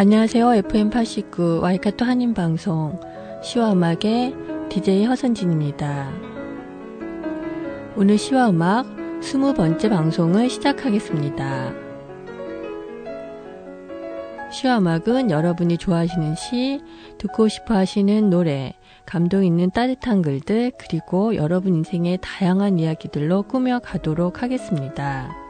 안녕하세요. FM89 와이카토 한인방송 시와 음악의 DJ 허선진입니다. 오늘 시와 음악 20번째 방송을 시작하겠습니다. 시와 음악은 여러분이 좋아하시는 시, 듣고 싶어 하시는 노래, 감동 있는 따뜻한 글들, 그리고 여러분 인생의 다양한 이야기들로 꾸며 가도록 하겠습니다.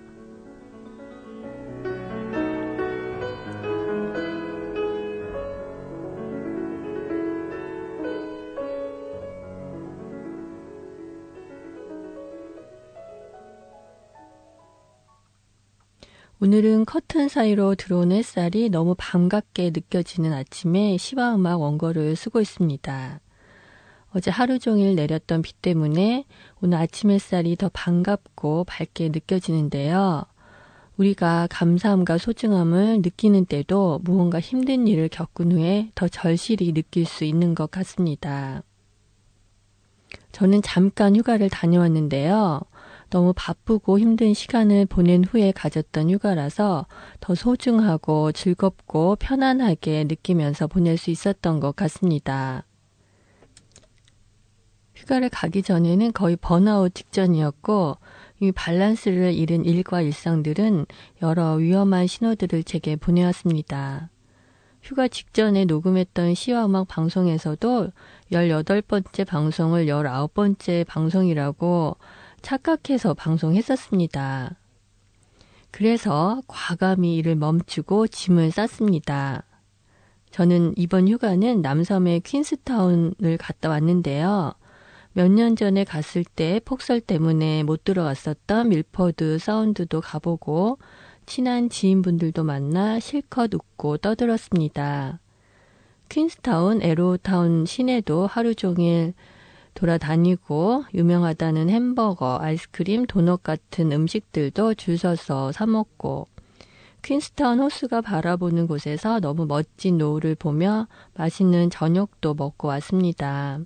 오늘은 커튼 사이로 들어오는 햇살이 너무 반갑게 느껴지는 아침에 시와음악 원고를 쓰고 있습니다. 어제 하루 종일 내렸던 비 때문에 오늘 아침 햇살이 더 반갑고 밝게 느껴지는데요. 우리가 감사함과 소중함을 느끼는 때도 무언가 힘든 일을 겪은 후에 더 절실히 느낄 수 있는 것 같습니다. 저는 잠깐 휴가를 다녀왔는데요. 너무 바쁘고 힘든 시간을 보낸 후에 가졌던 휴가라서 더 소중하고 즐겁고 편안하게 느끼면서 보낼 수 있었던 것 같습니다. 휴가를 가기 전에는 거의 번아웃 직전이었고 이 밸런스를 잃은 일과 일상들은 여러 위험한 신호들을 제게 보내왔습니다. 휴가 직전에 녹음했던 시와 음악 방송에서도 18번째 방송을 19번째 방송이라고 착각해서 방송했었습니다. 그래서 과감히 일을 멈추고 짐을 쌌습니다. 저는 이번 휴가는 남섬의 퀸스타운을 갔다 왔는데요. 몇 년 전에 갔을 때 폭설 때문에 못 들어갔었던 밀퍼드 사운드도 가보고 친한 지인분들도 만나 실컷 웃고 떠들었습니다. 퀸스타운, 에로타운 시내도 하루 종일 돌아다니고 유명하다는 햄버거, 아이스크림, 도넛 같은 음식들도 줄 서서 사 먹고 퀸스타운 호수가 바라보는 곳에서 너무 멋진 노을을 보며 맛있는 저녁도 먹고 왔습니다.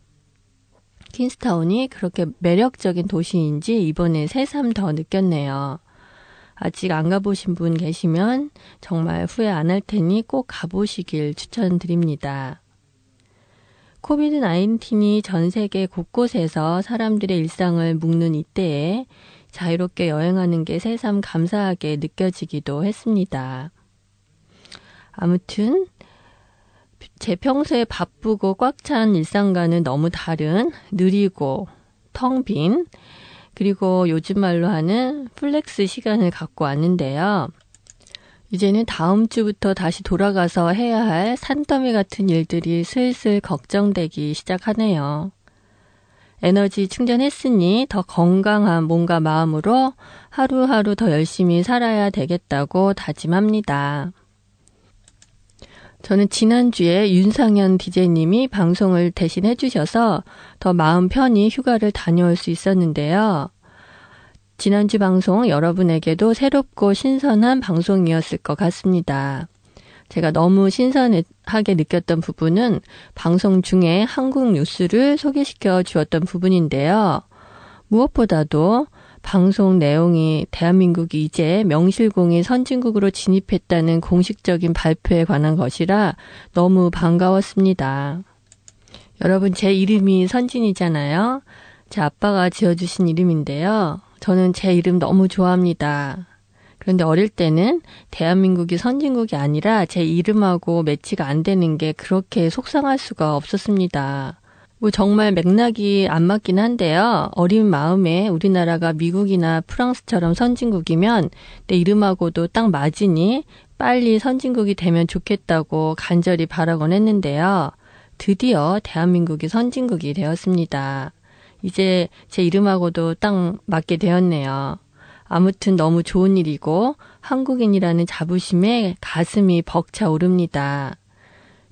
퀸스타운이 그렇게 매력적인 도시인지 이번에 새삼 더 느꼈네요. 아직 안 가보신 분 계시면 정말 후회 안 할 테니 꼭 가보시길 추천드립니다. COVID 19이 전 세계 곳곳에서 사람들의 일상을 묶는 이때에 자유롭게 여행하는 게 새삼 감사하게 느껴지기도 했습니다. 아무튼 제 평소에 바쁘고 꽉 찬 일상과는 너무 다른 느리고 텅 빈 그리고 요즘 말로 하는 flex 시간을 갖고 왔는데요. 이제는 다음 주부터 다시 돌아가서 해야 할 산더미 같은 일들이 슬슬 걱정되기 시작하네요. 에너지 충전했으니 더 건강한 몸과 마음으로 하루하루 더 열심히 살아야 되겠다고 다짐합니다. 저는 지난주에 윤상현 디제이님이 방송을 대신 해주셔서 더 마음 편히 휴가를 다녀올 수 있었는데요. 지난주 방송 여러분에게도 새롭고 신선한 방송이었을 것 같습니다. 제가 너무 신선하게 느꼈던 부분은 방송 중에 한국 뉴스를 소개시켜 주었던 부분인데요. 무엇보다도 방송 내용이 대한민국이 이제 명실공히 선진국으로 진입했다는 공식적인 발표에 관한 것이라 너무 반가웠습니다. 여러분, 제 이름이 선진이잖아요. 제 아빠가 지어주신 이름인데요. 저는 제 이름 너무 좋아합니다. 그런데 어릴 때는 대한민국이 선진국이 아니라 제 이름하고 매치가 안 되는 게 그렇게 속상할 수가 없었습니다. 뭐 정말 맥락이 안 맞긴 한데요. 어린 마음에 우리나라가 미국이나 프랑스처럼 선진국이면 내 이름하고도 딱 맞으니 빨리 선진국이 되면 좋겠다고 간절히 바라곤 했는데요. 드디어 대한민국이 선진국이 되었습니다. 이제 제 이름하고도 딱 맞게 되었네요. 아무튼 너무 좋은 일이고 한국인이라는 자부심에 가슴이 벅차 오릅니다.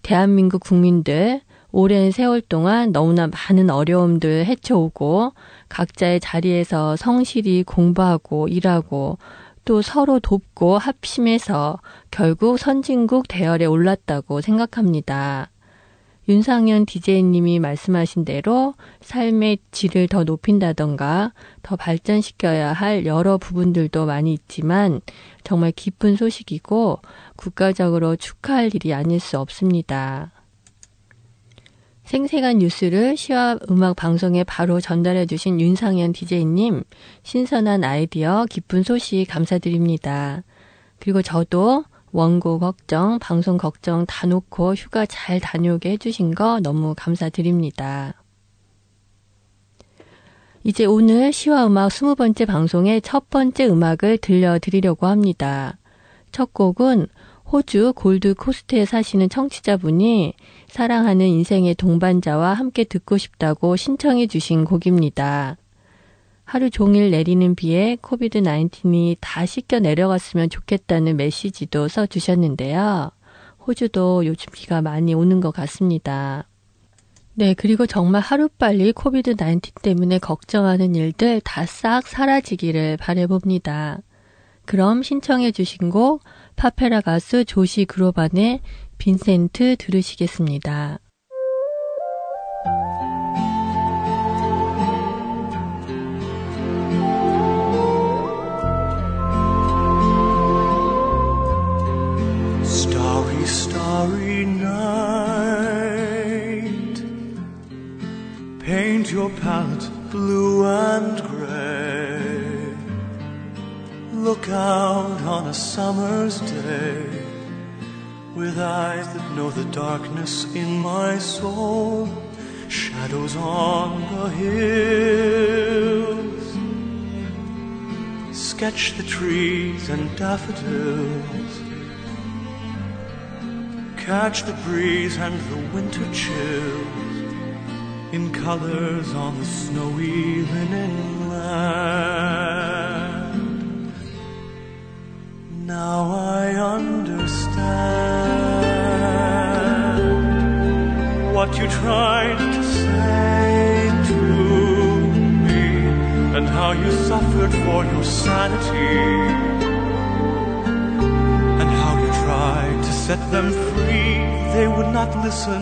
대한민국 국민들 오랜 세월 동안 너무나 많은 어려움들 헤쳐오고 각자의 자리에서 성실히 공부하고 일하고 또 서로 돕고 합심해서 결국 선진국 대열에 올랐다고 생각합니다. 윤상현 DJ님이 말씀하신 대로 삶의 질을 더 높인다던가 더 발전시켜야 할 여러 부분들도 많이 있지만 정말 기쁜 소식이고 국가적으로 축하할 일이 아닐 수 없습니다. 생생한 뉴스를 시와 음악 방송에 바로 전달해 주신 윤상현 DJ님, 신선한 아이디어, 기쁜 소식 감사드립니다. 그리고 저도 원고 걱정, 방송 걱정 다 놓고 휴가 잘 다녀오게 해주신 거 너무 감사드립니다. 이제 오늘 시와 음악 20번째 방송의 첫 번째 음악을 들려드리려고 합니다. 첫 곡은 호주 골드 코스트에 사시는 청취자분이 사랑하는 인생의 동반자와 함께 듣고 싶다고 신청해 주신 곡입니다. 하루 종일 내리는 비에 COVID 19이 다 씻겨 내려갔으면 좋겠다는 메시지도 써 주셨는데요. 호주도 요즘 비가 많이 오는 것 같습니다. 네, 그리고 정말 하루빨리 COVID 19 때문에 걱정하는 일들 다 싹 사라지기를 바래봅니다. 그럼 신청해 주신 곡 팝페라 가수 조시 그로반의 빈센트 들으시겠습니다. Palette blue and gray. Look out on a summer's day with eyes that know the darkness in my soul. Shadows on the hills. Sketch the trees and daffodils catch the breeze and the winter chills in colors on the snowy linen land. Now I understand what you tried to say to me and how you suffered for your sanity And how you tried to set them free. They would not listen,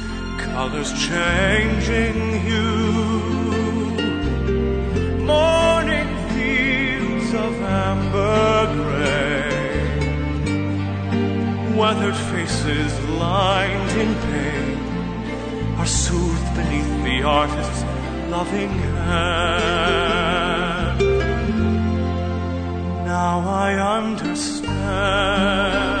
colors changing hue. Morning fields of amber gray, weathered faces lined in pain are soothed beneath the artist's loving hand. Now I understand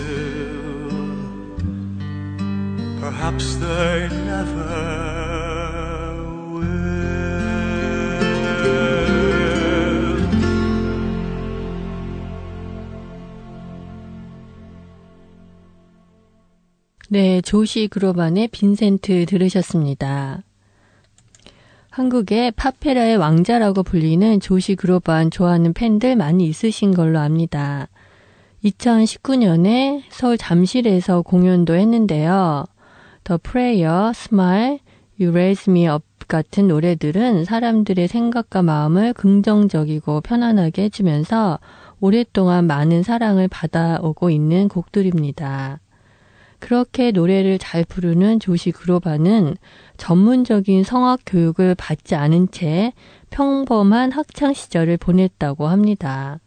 perhaps they never will 네, 조시 그로반의 빈센트 들으셨습니다. 한국의 파페라의 왕자라고 불리는 조시 그로반 좋아하는 팬들 많이 있으신 걸로 압니다. 2019년에 서울 잠실에서 공연도 했는데요. The Prayer, Smile, You Raise Me Up 같은 노래들은 사람들의 생각과 마음을 긍정적이고 편안하게 해주면서 오랫동안 많은 사랑을 받아오고 있는 곡들입니다. 그렇게 노래를 잘 부르는 조시 그로바는 전문적인 성악 교육을 받지 않은 채 평범한 학창 시절을 보냈다고 합니다.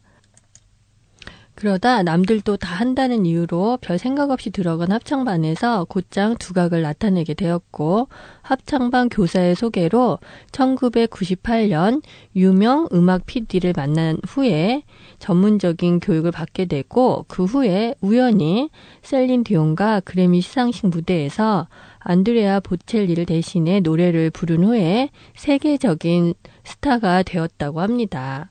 그러다 남들도 다 한다는 이유로 별 생각 없이 들어간 합창반에서 곧장 두각을 나타내게 되었고 합창반 교사의 소개로 1998년 유명 음악 PD를 만난 후에 전문적인 교육을 받게 되고 그 후에 우연히 셀린 디온과 그래미 시상식 무대에서 안드레아 보첼리를 대신해 노래를 부른 후에 세계적인 스타가 되었다고 합니다.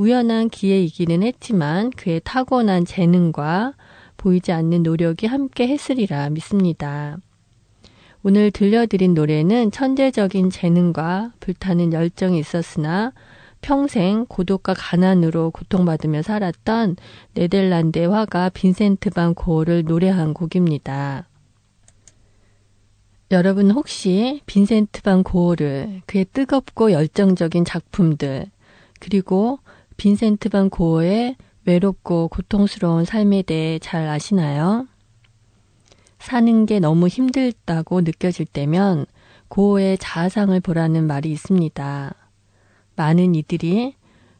우연한 기회이기는 했지만 그의 타고난 재능과 보이지 않는 노력이 함께 했으리라 믿습니다. 오늘 들려드린 노래는 천재적인 재능과 불타는 열정이 있었으나 평생 고독과 가난으로 고통받으며 살았던 네덜란드의 화가 빈센트 반 고어를 노래한 곡입니다. 여러분 혹시 빈센트 반 고어를 그의 뜨겁고 열정적인 작품들 그리고 빈센트 반 고어의 외롭고 고통스러운 삶에 대해 잘 아시나요? 사는 게 너무 힘들다고 느껴질 때면 고어의 자아상을 보라는 말이 있습니다. 많은 이들이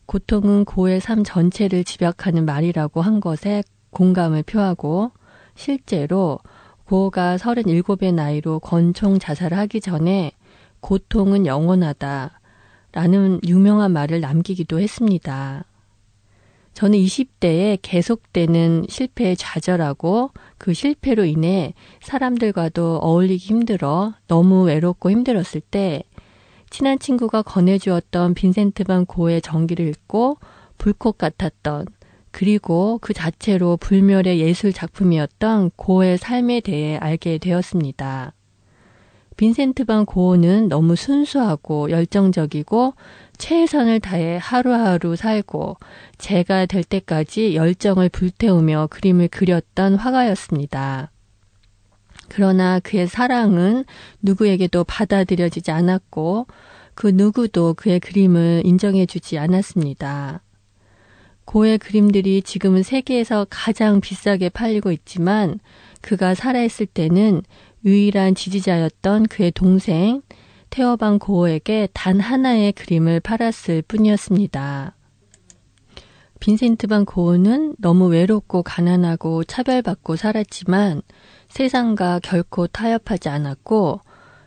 고통은 고의 삶 전체를 집약하는 말이라고 한 것에 공감을 표하고 실제로 고가 37의 나이로 권총 자살을 하기 전에 고통은 영원하다 라는 유명한 말을 남기기도 했습니다. 저는 20대에 계속되는 실패에 좌절하고 그 실패로 인해 사람들과도 어울리기 힘들어 너무 외롭고 힘들었을 때 친한 친구가 권해주었던 빈센트 반 고의 전기를 읽고 불꽃 같았던 그리고 그 자체로 불멸의 예술 작품이었던 고의 삶에 대해 알게 되었습니다. 빈센트 반 고어는 너무 순수하고 열정적이고 최선을 다해 하루하루 살고 제가 될 때까지 열정을 불태우며 그림을 그렸던 화가였습니다. 그러나 그의 사랑은 누구에게도 받아들여지지 않았고 그 누구도 그의 그림을 인정해주지 않았습니다. 고의 그림들이 지금은 세계에서 가장 비싸게 팔리고 있지만 그가 살아있을 때는 유일한 지지자였던 그의 동생 테어방 고어에게 단 하나의 그림을 팔았을 뿐이었습니다. 빈센트 반 고흐는 너무 외롭고 가난하고 차별받고 살았지만 세상과 결코 타협하지 않았고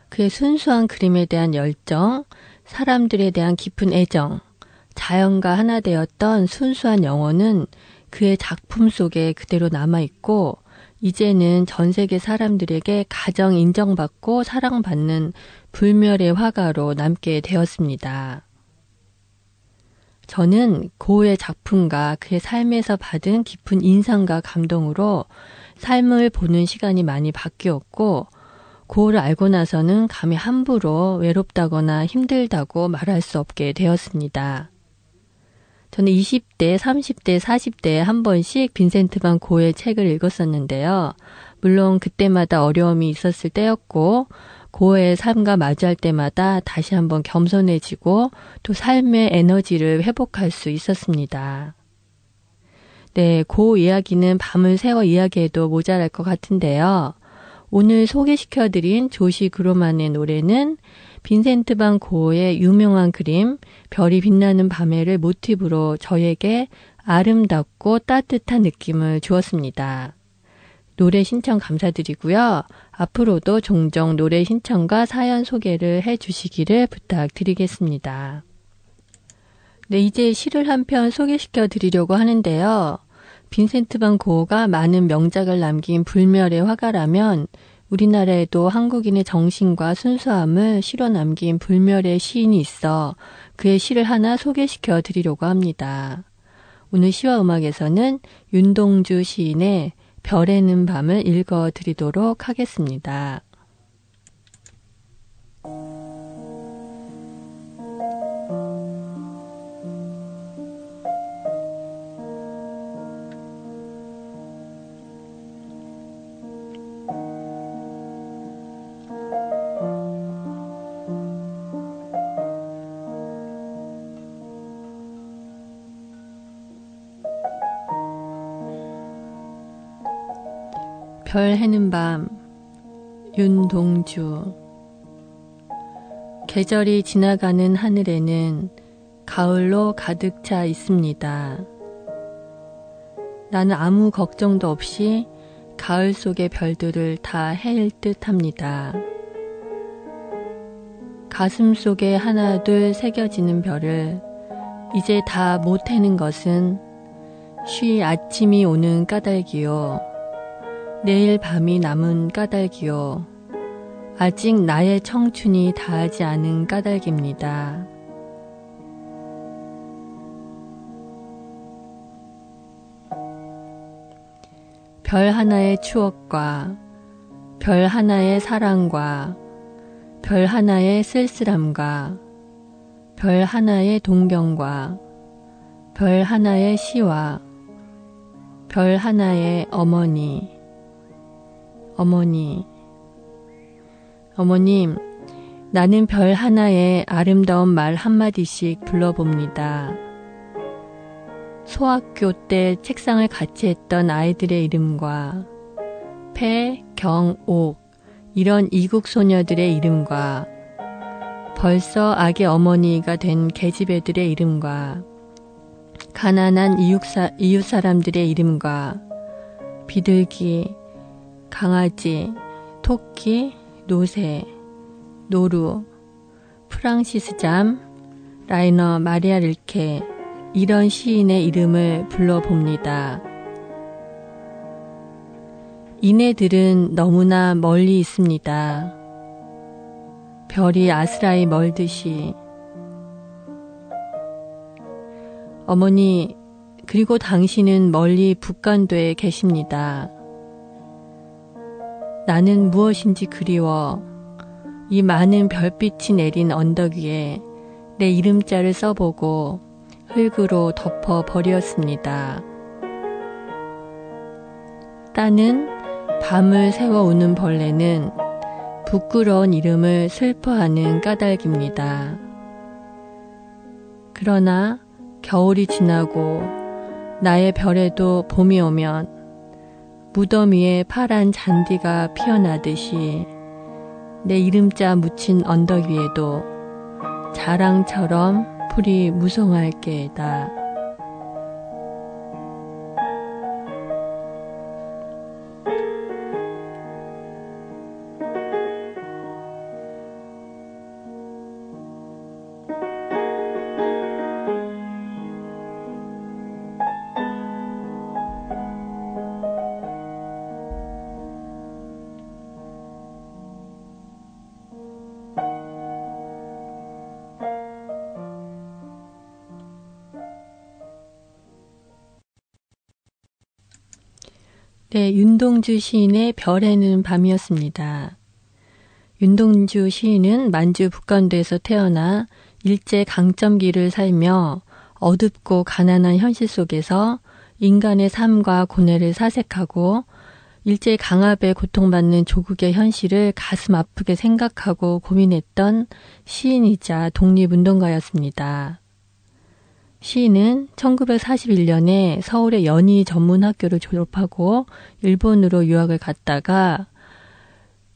그의 순수한 그림에 대한 열정, 사람들에 대한 깊은 애정, 자연과 하나 되었던 순수한 영혼은 그의 작품 속에 그대로 남아있고 이제는 전 세계 사람들에게 가장 인정받고 사랑받는 불멸의 화가로 남게 되었습니다. 저는 고의 작품과 그의 삶에서 받은 깊은 인상과 감동으로 삶을 보는 시간이 많이 바뀌었고, 고를 알고 나서는 감히 함부로 외롭다거나 힘들다고 말할 수 없게 되었습니다. 저는 20대, 30대, 40대에 한 번씩 빈센트 반 고의 책을 읽었었는데요. 물론 그때마다 어려움이 있었을 때였고, 고의 삶과 마주할 때마다 다시 한번 겸손해지고 또 삶의 에너지를 회복할 수 있었습니다. 네, 고 이야기는 밤을 새워 이야기해도 모자랄 것 같은데요. 오늘 소개시켜드린 조시 그로만의 노래는 빈센트 반 고의 유명한 그림 별이 빛나는 밤에를 모티브로 저에게 아름답고 따뜻한 느낌을 주었습니다. 노래 신청 감사드리고요. 앞으로도 종종 노래 신청과 사연 소개를 해 주시기를 부탁드리겠습니다. 네, 이제 시를 한 편 소개시켜 드리려고 하는데요. 빈센트 반 고흐가 많은 명작을 남긴 불멸의 화가라면 우리나라에도 한국인의 정신과 순수함을 실어 남긴 불멸의 시인이 있어 그의 시를 하나 소개시켜 드리려고 합니다. 오늘 시와 음악에서는 윤동주 시인의 별에는 밤을 읽어 드리도록 하겠습니다. 별 해는 밤 윤동주 계절이 지나가는 하늘에는 가을로 가득 차 있습니다. 나는 아무 걱정도 없이 가을 속의 별들을 다 헤일 듯 합니다. 가슴 속에 하나 둘 새겨지는 별을 이제 다 못 해는 것은 쉬 아침이 오는 까닭이요. 내일 밤이 남은 까닭이요. 아직 나의 청춘이 다하지 않은 까닭입니다. 별 하나의 추억과 별 하나의 사랑과 별 하나의 쓸쓸함과 별 하나의 동경과 별 하나의 시와 별 하나의 어머니 어머니, 어머님, 나는 별 하나에 아름다운 말 한마디씩 불러봅니다. 소학교 때 책상을 같이 했던 아이들의 이름과 폐, 경, 옥, 이런 이국 소녀들의 이름과 벌써 아기 어머니가 된 계집애들의 이름과 가난한 이웃 사, 이웃 사람들의 이름과 비둘기, 강아지, 토끼, 노새, 노루, 프랑시스 잠, 라이너 마리아 릴케 이런 시인의 이름을 불러봅니다. 이네들은 너무나 멀리 있습니다. 별이 아스라이 멀듯이. 어머니, 그리고 당신은 멀리 북간도에 계십니다. 나는 무엇인지 그리워 이 많은 별빛이 내린 언덕 위에 내 이름자를 써보고 흙으로 덮어 버렸습니다. 따는 밤을 새워 우는 벌레는 부끄러운 이름을 슬퍼하는 까닭입니다. 그러나 겨울이 지나고 나의 별에도 봄이 오면 무덤 위에 파란 잔디가 피어나듯이 내 이름자 묻힌 언덕 위에도 자랑처럼 풀이 무성할 게다. 네, 윤동주 시인의 별에는 밤이었습니다. 윤동주 시인은 만주 북간도에서 태어나 일제 강점기를 살며 어둡고 가난한 현실 속에서 인간의 삶과 고뇌를 사색하고 일제 강압에 고통받는 조국의 현실을 가슴 아프게 생각하고 고민했던 시인이자 독립운동가였습니다. 시인은 1941년에 서울의 연희 전문학교를 졸업하고 일본으로 유학을 갔다가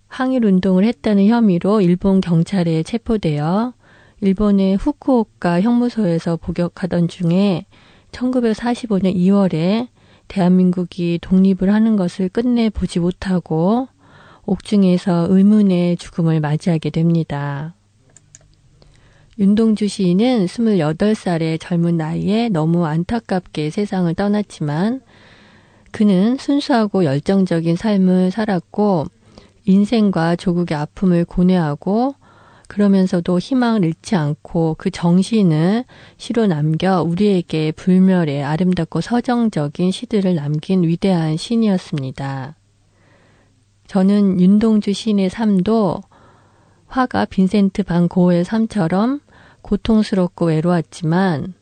항일 운동을 했다는 혐의로 일본 경찰에 체포되어 일본의 후쿠오카 형무소에서 복역하던 중에 1945년 2월에 대한민국이 독립을 하는 것을 끝내 보지 못하고 옥중에서 의문의 죽음을 맞이하게 됩니다. 윤동주 시인은 28살의 젊은 나이에 너무 안타깝게 세상을 떠났지만 그는 순수하고 열정적인 삶을 살았고 인생과 조국의 아픔을 고뇌하고 그러면서도 희망을 잃지 않고 그 정신을 시로 남겨 우리에게 불멸의 아름답고 서정적인 시들을 남긴 위대한 시인이었습니다. 저는 윤동주 시인의 삶도 화가 빈센트 반 고흐의 삶처럼 고통스럽고 외로웠지만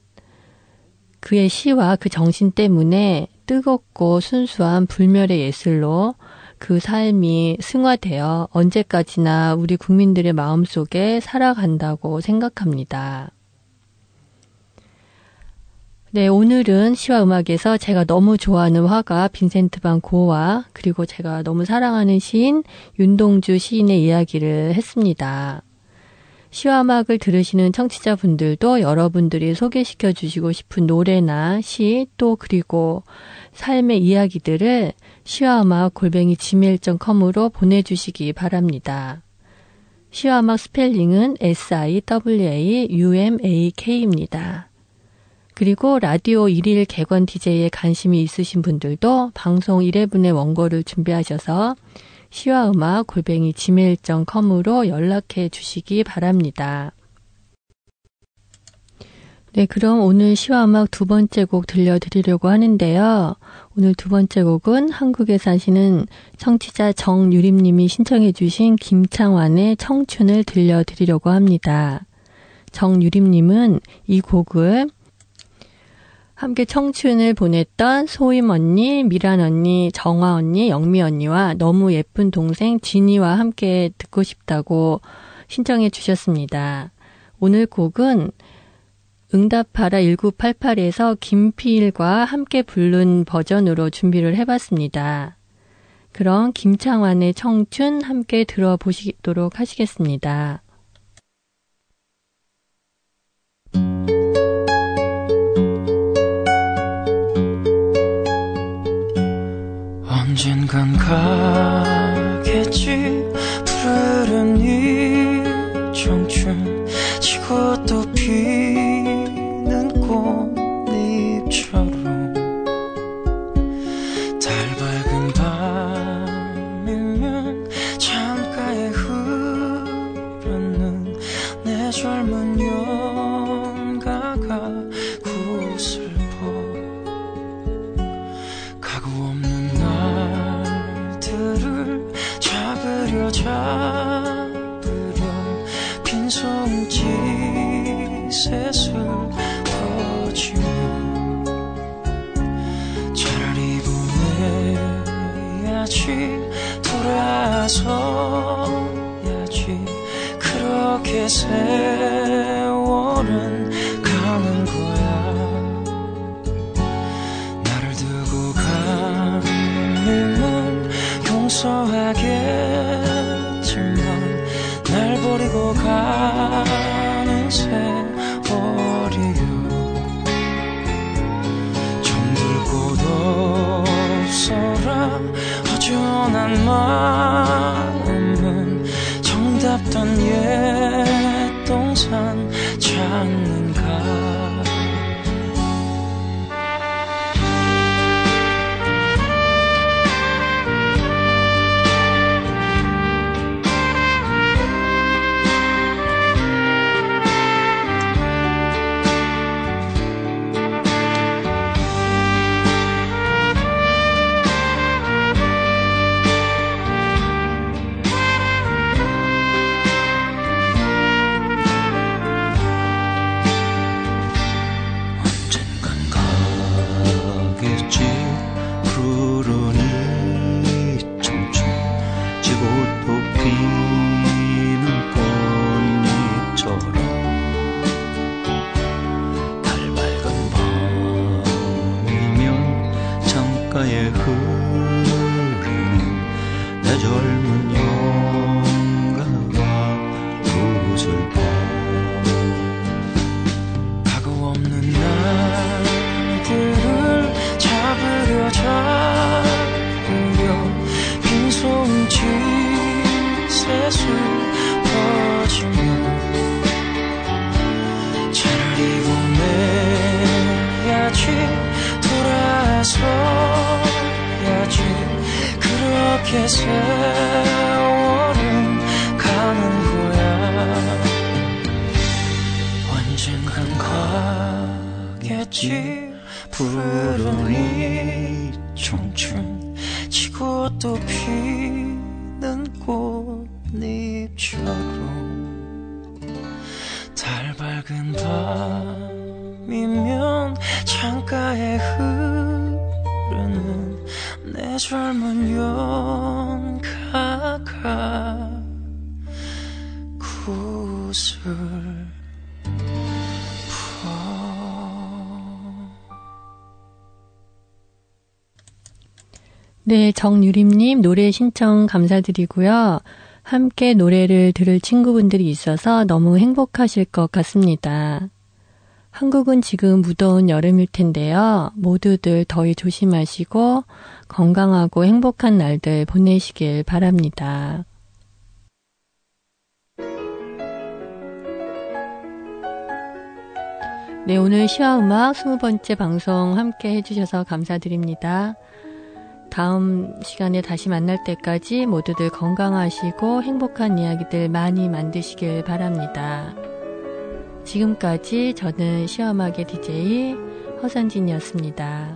그의 시와 그 정신 때문에 뜨겁고 순수한 불멸의 예술로 그 삶이 승화되어 언제까지나 우리 국민들의 마음속에 살아간다고 생각합니다. 네, 오늘은 시와 음악에서 제가 너무 좋아하는 화가 빈센트 반 고와 그리고 제가 너무 사랑하는 시인 윤동주 시인의 이야기를 했습니다. 시와 음악을 들으시는 청취자분들도 여러분들이 소개시켜 주시고 싶은 노래나 시, 또 그리고 삶의 이야기들을 시와 음악 골뱅이 gmail.com으로 보내주시기 바랍니다. 시와 음악 스펠링은 S-I-W-A-U-M-A-K입니다. 그리고 라디오 1일 개관 DJ에 관심이 있으신 분들도 방송 1회분의 원고를 준비하셔서 시와 음악 골뱅이 gmail.com으로 연락해 주시기 바랍니다. 네, 그럼 오늘 시와 음악 두 번째 곡 들려드리려고 하는데요. 오늘 두 번째 곡은 한국에 사시는 청취자 정유림님이 신청해 주신 김창완의 청춘을 들려드리려고 합니다. 정유림님은 이 곡을 함께 청춘을 보냈던 소임 언니, 미란 언니, 정화 언니, 영미 언니와 너무 예쁜 동생 진이와 함께 듣고 싶다고 신청해 주셨습니다. 오늘 곡은 응답하라 1988에서 김필과 함께 부른 버전으로 준비를 해봤습니다. 그럼 김창완의 청춘 함께 들어보시도록 하시겠습니다. 언젠간 가겠지. 푸른 이 청춘 지고 또 피 이 청춘 지고 또 피는 꽃잎처럼 달 밝은 밤이면 창가에 흐르는 내 젊은 연가가 구슬 네, 정유림님 노래 신청 감사드리고요. 함께 노래를 들을 친구분들이 있어서 너무 행복하실 것 같습니다. 한국은 지금 무더운 여름일 텐데요. 모두들 더위 조심하시고 건강하고 행복한 날들 보내시길 바랍니다. 네, 오늘 시와 음악 20번째 방송 함께 해주셔서 감사드립니다. 다음 시간에 다시 만날 때까지 모두들 건강하시고 행복한 이야기들 많이 만드시길 바랍니다. 지금까지 저는 시험하게 DJ 허선진이었습니다.